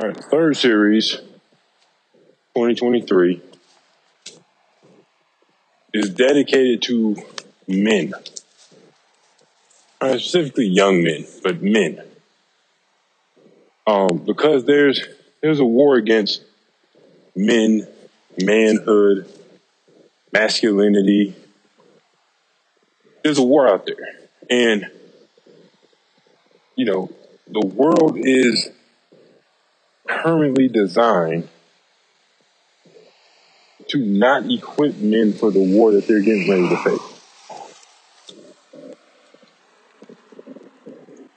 All right, third series, 2023, is dedicated to men. Right, specifically young men, but men. Um, because there's there's a war against men, manhood, masculinity. There's a war out there. And, you know, the world is currently designed to not equip men for the war that they're getting ready to face.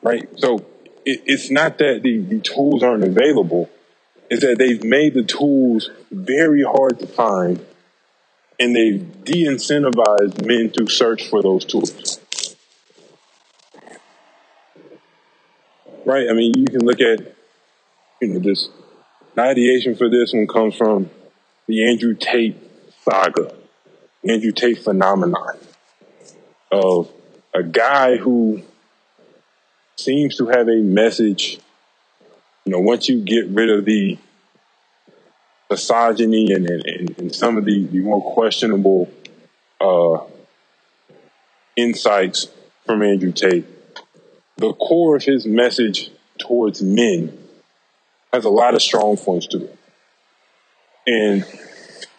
Right? So it, it's not that the, the tools aren't available, it's that they've made the tools very hard to find and they've de incentivized men to search for those tools. Right? I mean, you can look at you know, this ideation for this one comes from the Andrew Tate saga, Andrew Tate phenomenon of a guy who seems to have a message. You know, once you get rid of the misogyny and, and, and some of the, the more questionable uh, insights from Andrew Tate, the core of his message towards men has a lot of strong points to it. And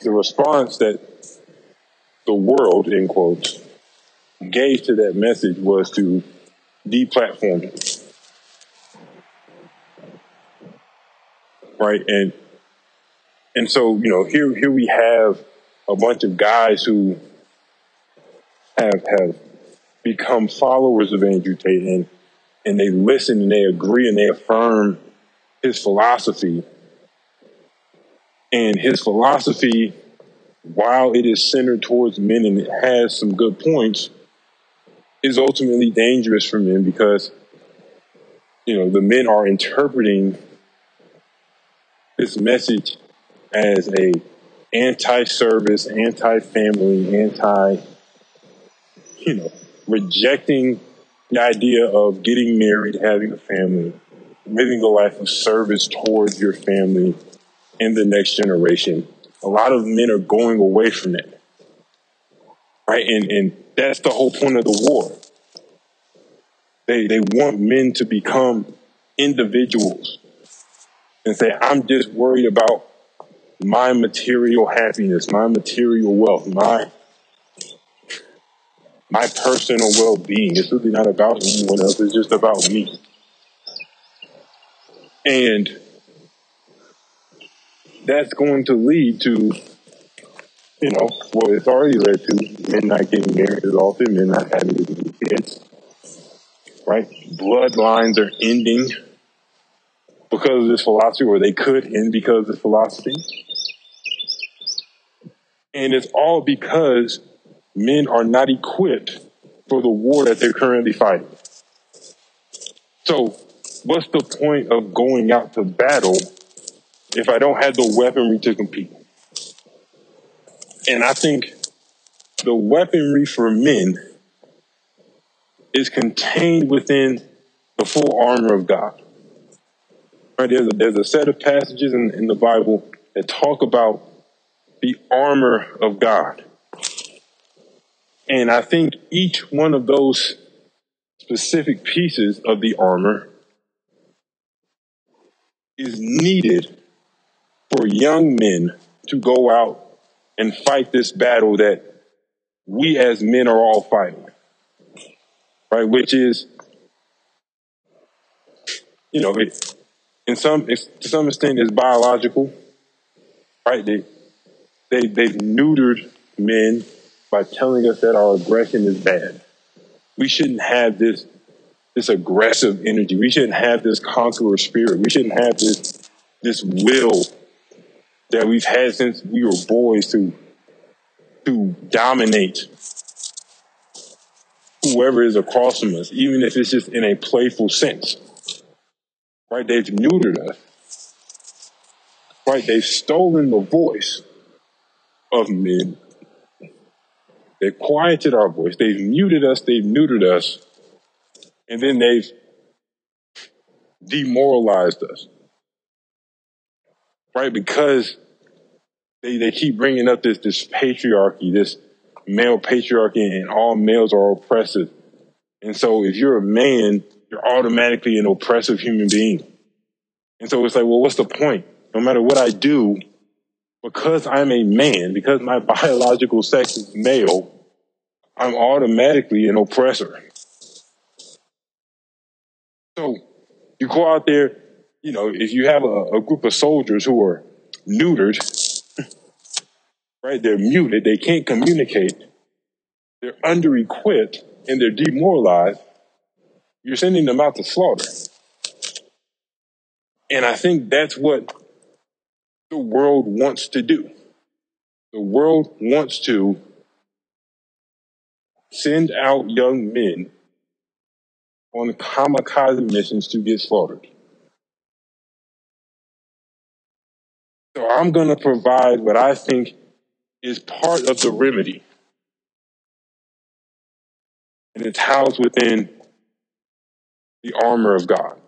the response that the world, in quotes, gave to that message was to deplatform it. Right? And and so, you know, here here we have a bunch of guys who have have become followers of Andrew Tate and and they listen and they agree and they affirm his philosophy. And his philosophy, while it is centered towards men and it has some good points, is ultimately dangerous for men because, you know, the men are interpreting this message as a anti-service, anti-family, anti, you know, rejecting the idea of getting married, having a family, living a life of service towards your family and the next generation. A lot of men are going away from that. Right? And and that's the whole point of the war. They they want men to become individuals and say, I'm just worried about my material happiness, my material wealth, my my personal well being. It's really not about anyone else, it's just about me. And that's going to lead to, you know, what it's already led to men not getting married as often, men not having kids, right? Bloodlines are ending because of this philosophy, or they could end because of this philosophy. And it's all because men are not equipped for the war that they're currently fighting. So what's the point of going out to battle if I don't have the weaponry to compete? And I think the weaponry for men is contained within the full armor of God. Right? There's a, there's a set of passages in, in the Bible that talk about the armor of God. And I think each one of those specific pieces of the armor is needed for young men to go out and fight this battle that we as men are all fighting. Right? Which is, you know, it, in some, to some extent is biological. Right? They, they, they've neutered men by telling us that our aggression is bad. We shouldn't have this this aggressive energy. We shouldn't have this conqueror spirit. We shouldn't have this this will that we've had since we were boys to to dominate whoever is across from us, even if it's just in a playful sense. Right? They've neutered us. Right? They've stolen the voice of men. They've quieted our voice. They've muted us. They've neutered us and then they've demoralized us. right? Because they, they keep bringing up this, this patriarchy, this male patriarchy, and all males are oppressive. And so if you're a man, you're automatically an oppressive human being. And so it's like, well, what's the point? No matter what I do, because I'm a man, because my biological sex is male, I'm automatically an oppressor. So you go out there, you know, if you have a, a group of soldiers who are neutered, right, they're muted, they can't communicate, they're under equipped, and they're demoralized, you're sending them out to slaughter. And I think that's what the world wants to do. The world wants to send out young men on kamikaze missions to get slaughtered. So I'm going to provide what I think is part of the remedy. And it's housed within the armor of God.